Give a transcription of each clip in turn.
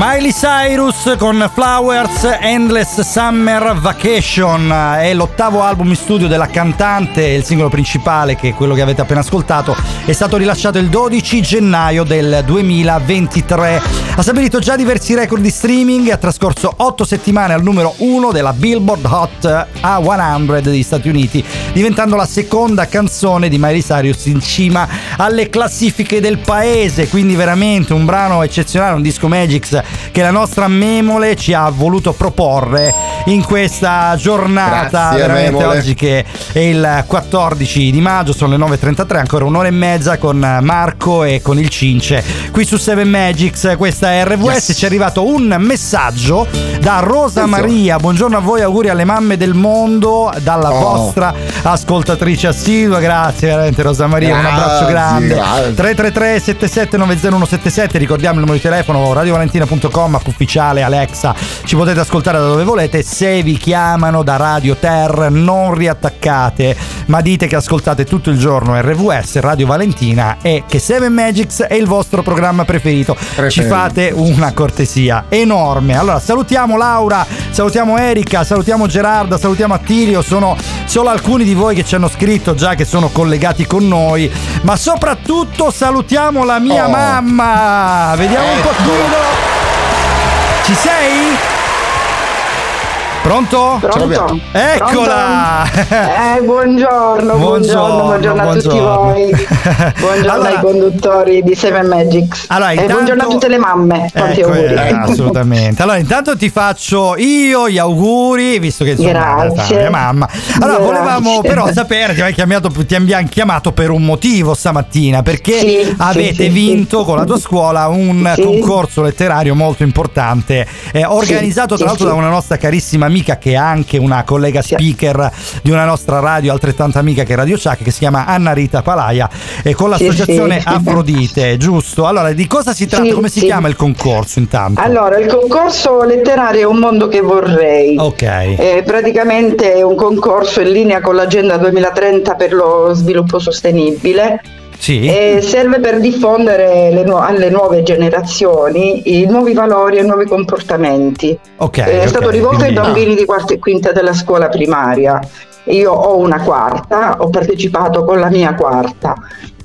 Miley Cyrus con Flowers Endless Summer Vacation è l'ottavo album in studio della cantante, il singolo principale che è quello che avete appena ascoltato è stato rilasciato il 12 gennaio del 2023. Ha stabilito già diversi record di streaming e ha trascorso 8 settimane al numero 1 della Billboard Hot A100 degli Stati Uniti, diventando la seconda canzone di Miley Cyrus in cima alle classifiche del paese, quindi veramente un brano eccezionale, un disco Magix che la nostra Memole ci ha voluto proporre in questa giornata. Grazie, veramente Memole. oggi che è il 14 di maggio, sono le 9.33, ancora un'ora e mezza con Marco e con il Cince qui su 7 Magics, questa è RVS, Yes. ci è arrivato un messaggio da Rosa. Maria, buongiorno a voi, auguri alle mamme del mondo, dalla Oh. vostra ascoltatrice assidua, grazie veramente Rosa Maria, un Grazie, abbraccio grande. grazie. 333 7790 ricordiamo il numero di telefono radiovalentina.com app ufficiale Alexa ci potete ascoltare da dove volete se vi chiamano da Radio Ter non riattaccate ma dite che ascoltate tutto il giorno RVS Radio Valentina e che Seven Magics è il vostro programma preferito ci Preferito. Fate una cortesia enorme allora salutiamo Laura salutiamo Erika salutiamo Gerarda salutiamo Attilio sono solo alcuni di voi che ci hanno scritto già che sono collegati con noi ma soprattutto salutiamo la mia Oh. mamma vediamo un Ecco. pochino ci sei? Pronto? Pronto? Eccola! Pronto? Eh, buongiorno, buongiorno, buongiorno, a tutti buongiorno. voi. Buongiorno Allora- ai conduttori di Seven Magics. Allora, e intanto- buongiorno a tutte le mamme. Tanti Ecco, auguri. eh, assolutamente. Allora, intanto ti faccio io gli auguri, visto che insomma Grazie. mia mamma. Allora, Grazie. volevamo però sapere, ti, hai chiamato, ti abbiamo chiamato per un motivo stamattina, perché Sì, avete sì, vinto sì. con la tua scuola un concorso letterario molto importante, eh, organizzato tra l'altro da una nostra carissima amica che è anche una collega Sì. speaker di una nostra radio, altrettanto amica che è Radio Chuck, che si chiama Anna Rita Palaia, e con Sì, l'associazione sì. Afrodite, giusto? Allora, di cosa si tratta? Sì, Come si sì. chiama il concorso intanto? Allora, il concorso letterario è un mondo che vorrei. Ok. È praticamente è un concorso in linea con l'agenda 2030 per lo sviluppo sostenibile Sì. e serve per diffondere nu- alle nuove generazioni i nuovi valori e i nuovi comportamenti. ok. è ok, stato rivolto ai quindi- bambini di quarta e quinta della scuola primaria. Io ho una quarta, ho partecipato con la mia quarta.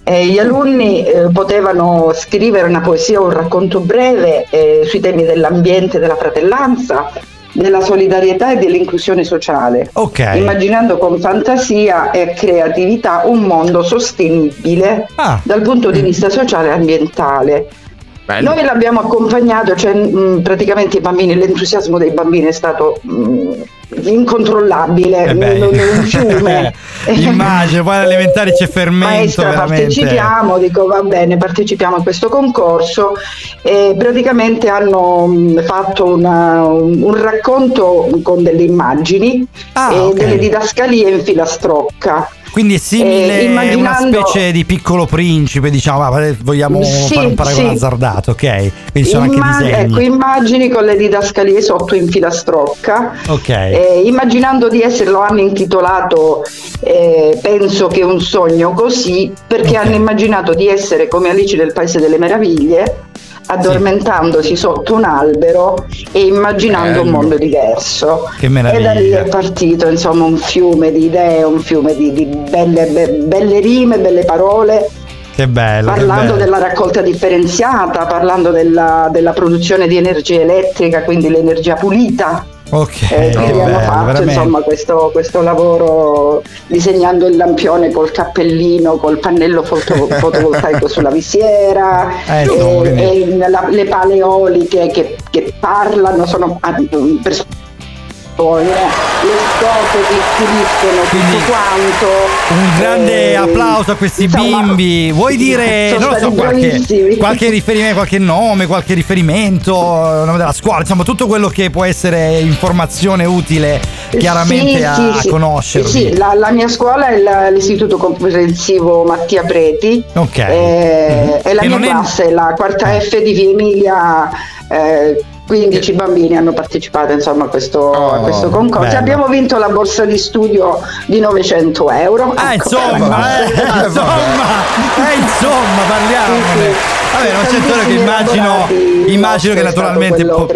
E gli alunni eh, potevano scrivere una poesia o un racconto breve eh, sui temi dell'ambiente, della fratellanza, della solidarietà e dell'inclusione sociale, Ok. immaginando con fantasia e creatività un mondo sostenibile Ah. dal punto di vista sociale e ambientale. Bello. Noi l'abbiamo accompagnato, cioè mh, praticamente i bambini, l'entusiasmo dei bambini è stato mh, incontrollabile, Eh un, un fiume. Immagino, poi alle elementari c'è fermento Maestra, veramente. partecipiamo, dico va bene, partecipiamo a questo concorso e praticamente hanno mh, fatto una- un, un racconto con delle immagini Ah, e ok. delle didascalie in filastrocca. Quindi è simile Eh, a una immaginando- specie di piccolo principe, diciamo, ma vogliamo Sì, fare un paragone sì. azzardato, ok? Quindi sono anche Imma- disegni. ecco, immagini con le didascalie sotto in filastrocca. ok. Eh, immaginando di essere, lo hanno intitolato eh, Penso che un sogno così, perché Ok. hanno immaginato di essere come Alice del Paese delle Meraviglie, addormentandosi sotto un albero e immaginando un Bello. mondo diverso. Che E da lì meraviglia. è partito insomma un fiume di idee, un fiume di, di belle, be- belle rime, belle parole Che bello. che parlando bello. della raccolta differenziata, parlando della, della produzione di energia elettrica, quindi l'energia pulita. Ok, Eh, che hanno bello, fatto veramente. insomma questo, questo lavoro disegnando il lampione col cappellino, col pannello foto- fotovoltaico sulla visiera, Eh, e- e la- le pale eoliche che, che parlano, sono ah, per le scope che puliscono Quindi, tutto quanto. Un grande Eh, applauso a questi insomma, bimbi. Vuoi dire, non so, qualche, qualche riferimento, qualche nome, qualche riferimento, nome della scuola, insomma, tutto quello che può essere informazione utile chiaramente Sì, a, sì, sì. conoscervi. Sì, la, la mia scuola è l'istituto comprensivo Mattia Preti. Ok. Eh, e la Che mia classe è la quarta F di Via Emilia. eh, 15 bambini hanno partecipato insomma a questo, a Oh, questo concorso. bello. Abbiamo vinto la borsa di studio di 900 euro. Ah, Ecco, insomma, eh, Eh, insomma, eh, insomma, parliamo. Sì, sì. Vabbè, c'è Tantissimi solo che immagino immagino che naturalmente po-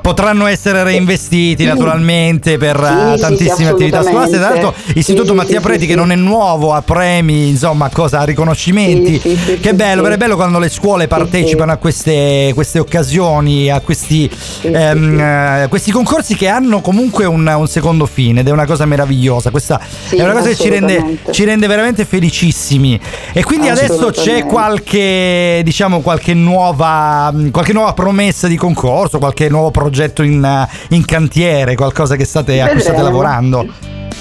potranno essere reinvestiti naturalmente per sì, tantissime sì, attività scolastiche. Tra l'altro, Istituto Mattia Preti, che non è nuovo, ha premi, insomma, cosa, riconoscimenti. che bello, è bello quando le scuole partecipano a queste, queste, occasioni, a questi, ehm, uh, questi, concorsi che hanno comunque un, un, secondo fine ed è una cosa meravigliosa. Questa è una cosa che ci rende, ci rende veramente felicissimi. E quindi adesso c'è qualche, diciamo, qualche nuova, qualche nuova promessa di concorso, qualche nuovo progetto in, in cantiere, qualcosa che state, a cui state lavorando?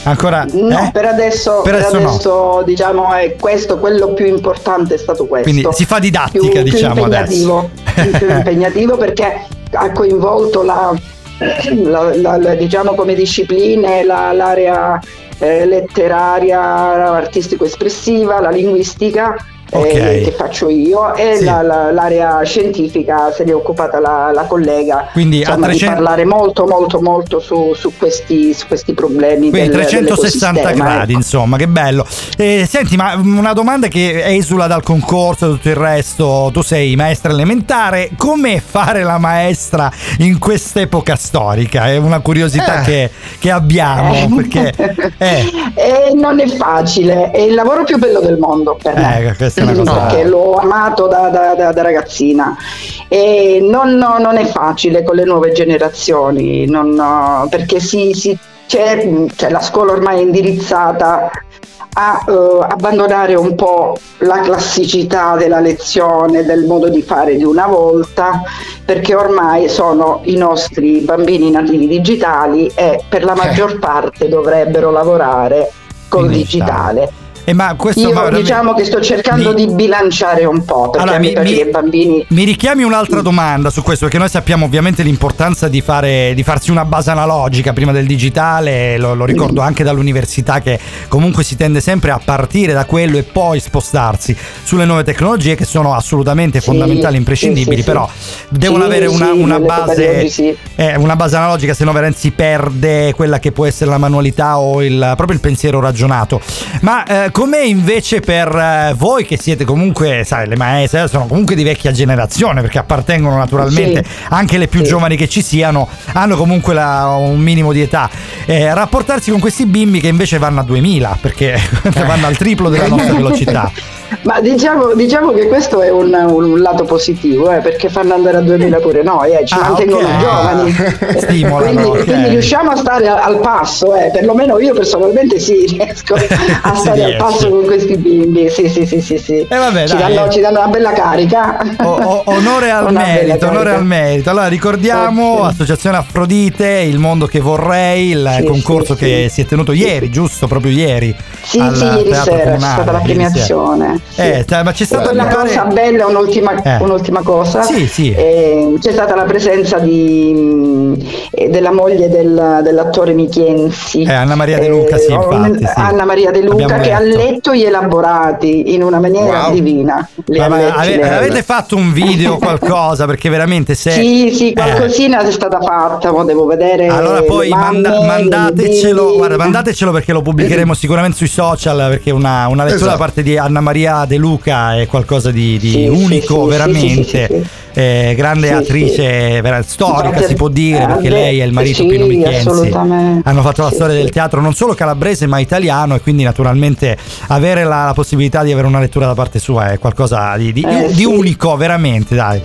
Ancora? No, eh? per adesso, per adesso, per adesso no. diciamo è questo, quello più importante è stato questo. Quindi si fa didattica, più, diciamo più impegnativo, più impegnativo perché ha coinvolto la, la, la, la diciamo come discipline l'area eh, letteraria, artistico-espressiva, la linguistica okay. eh, che faccio io e sì. la, la, l'area scientifica se ne è occupata la, la collega quindi insomma, a 300... di parlare molto molto molto su, su, questi, su questi, problemi quindi del, 360 gradi ecco. insomma che bello eh, senti ma una domanda che esula dal concorso e tutto il resto tu sei maestra elementare come fare la maestra in quest'epoca storica è una curiosità eh. che, che, abbiamo eh. perché eh. non è facile è il lavoro più bello del mondo per me eh, questa è una cosa... Perché l'ho amato da, da, da, da ragazzina. E non, no, non, è facile con le nuove generazioni non, perché si, si, c'è, cioè la scuola ormai è indirizzata a uh, abbandonare un po' la classicità della lezione, del modo di fare di una volta, perché ormai sono i nostri bambini nativi digitali e per la maggior parte dovrebbero lavorare col digitale. Eh, ma questo Io ma, diciamo che sto cercando mi, di bilanciare un po' perché allora, mi, mi, bambini... mi richiami un'altra domanda su questo perché noi sappiamo ovviamente l'importanza di, fare, di farsi una base analogica prima del digitale lo, lo ricordo anche dall'università che comunque si tende sempre a partire da quello e poi spostarsi sulle nuove tecnologie che sono assolutamente sì, fondamentali imprescindibili sì, sì, però devono avere una, una base eh, una base analogica se no veramente si perde quella che può essere la manualità o il, proprio il pensiero ragionato. Ma eh, Com'è invece per eh, voi che siete comunque, sai, le maestre sono comunque di vecchia generazione perché appartengono naturalmente sì. anche le più sì. giovani che ci siano, hanno comunque la, un minimo di età. Eh, rapportarsi con questi bimbi che invece vanno a 2000 perché vanno al triplo della nostra velocità. Ma diciamo, diciamo, che questo è un, un lato positivo, eh, perché fanno andare a 2000 pure noi, eh, ci ah, mantengono okay. giovani. Stimolano, quindi, okay. quindi, riusciamo a stare al passo, eh, perlomeno io personalmente sì, riesco a stare al passo con questi bimbi. Sì, sì, sì, sì, sì. Eh, vabbè, ci, danno, ci, danno, una bella carica. O, onore al merito, onore al merito. Allora ricordiamo sì. Associazione Afrodite, il mondo che vorrei, il concorso che si è tenuto ieri, giusto? Proprio ieri. Sì, sì, ieri sera c'è stata la premiazione. Eh, ma c'è stata una pare... cosa bella, un'ultima, eh. un'ultima cosa. Sì, sì. Eh, c'è stata la presenza di, eh, della moglie del, dell'attore Michienzi. Eh, Anna Maria De Luca, sì, infatti, sì. Anna Maria De Luca che ha letto gli elaborati in una maniera wow. divina. Ma, ma ave, avete fatto un video o qualcosa? Perché veramente se... Sì, sì, qualcosina è stata fatta, mo devo vedere. Allora poi manda, mandatecelo, guarda, mandatecelo perché lo pubblicheremo sicuramente sui social perché una, una lettura esatto. da parte di Anna Maria De Luca è qualcosa di, di sì, unico sì, veramente. Sì, eh, grande attrice vera, storica si può dire eh, perché lei e il marito Pino Michenzi hanno fatto la storia del teatro non solo calabrese ma italiano e quindi naturalmente avere la, la possibilità di avere una lettura da parte sua è qualcosa di, di, eh, di unico veramente dai.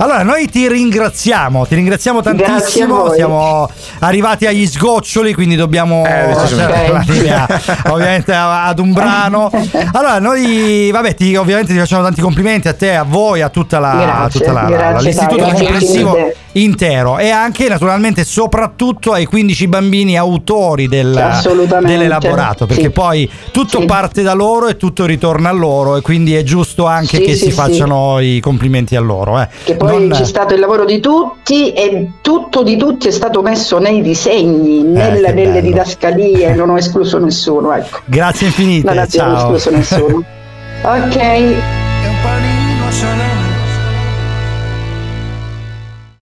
Allora, noi ti ringraziamo, ti ringraziamo tantissimo. Siamo arrivati agli sgoccioli, quindi dobbiamo eh, la linea ovviamente ad un brano. Allora, noi, vabbè, ti, ovviamente ti facciamo tanti complimenti a te, a voi, a tutta la, grazie, tutta la, grazie, l'istituto comprensivo intero e anche naturalmente soprattutto ai 15 bambini autori del, dell'elaborato perché sì. poi tutto sì. parte da loro e tutto ritorna a loro e quindi è giusto anche sì, che si facciano i complimenti a loro eh. che poi non... c'è stato il lavoro di tutti e tutto di tutti è stato messo nei disegni eh, nelle, nelle didascalie non ho escluso nessuno ecco. grazie infinite non abbiamo escluso nessuno ok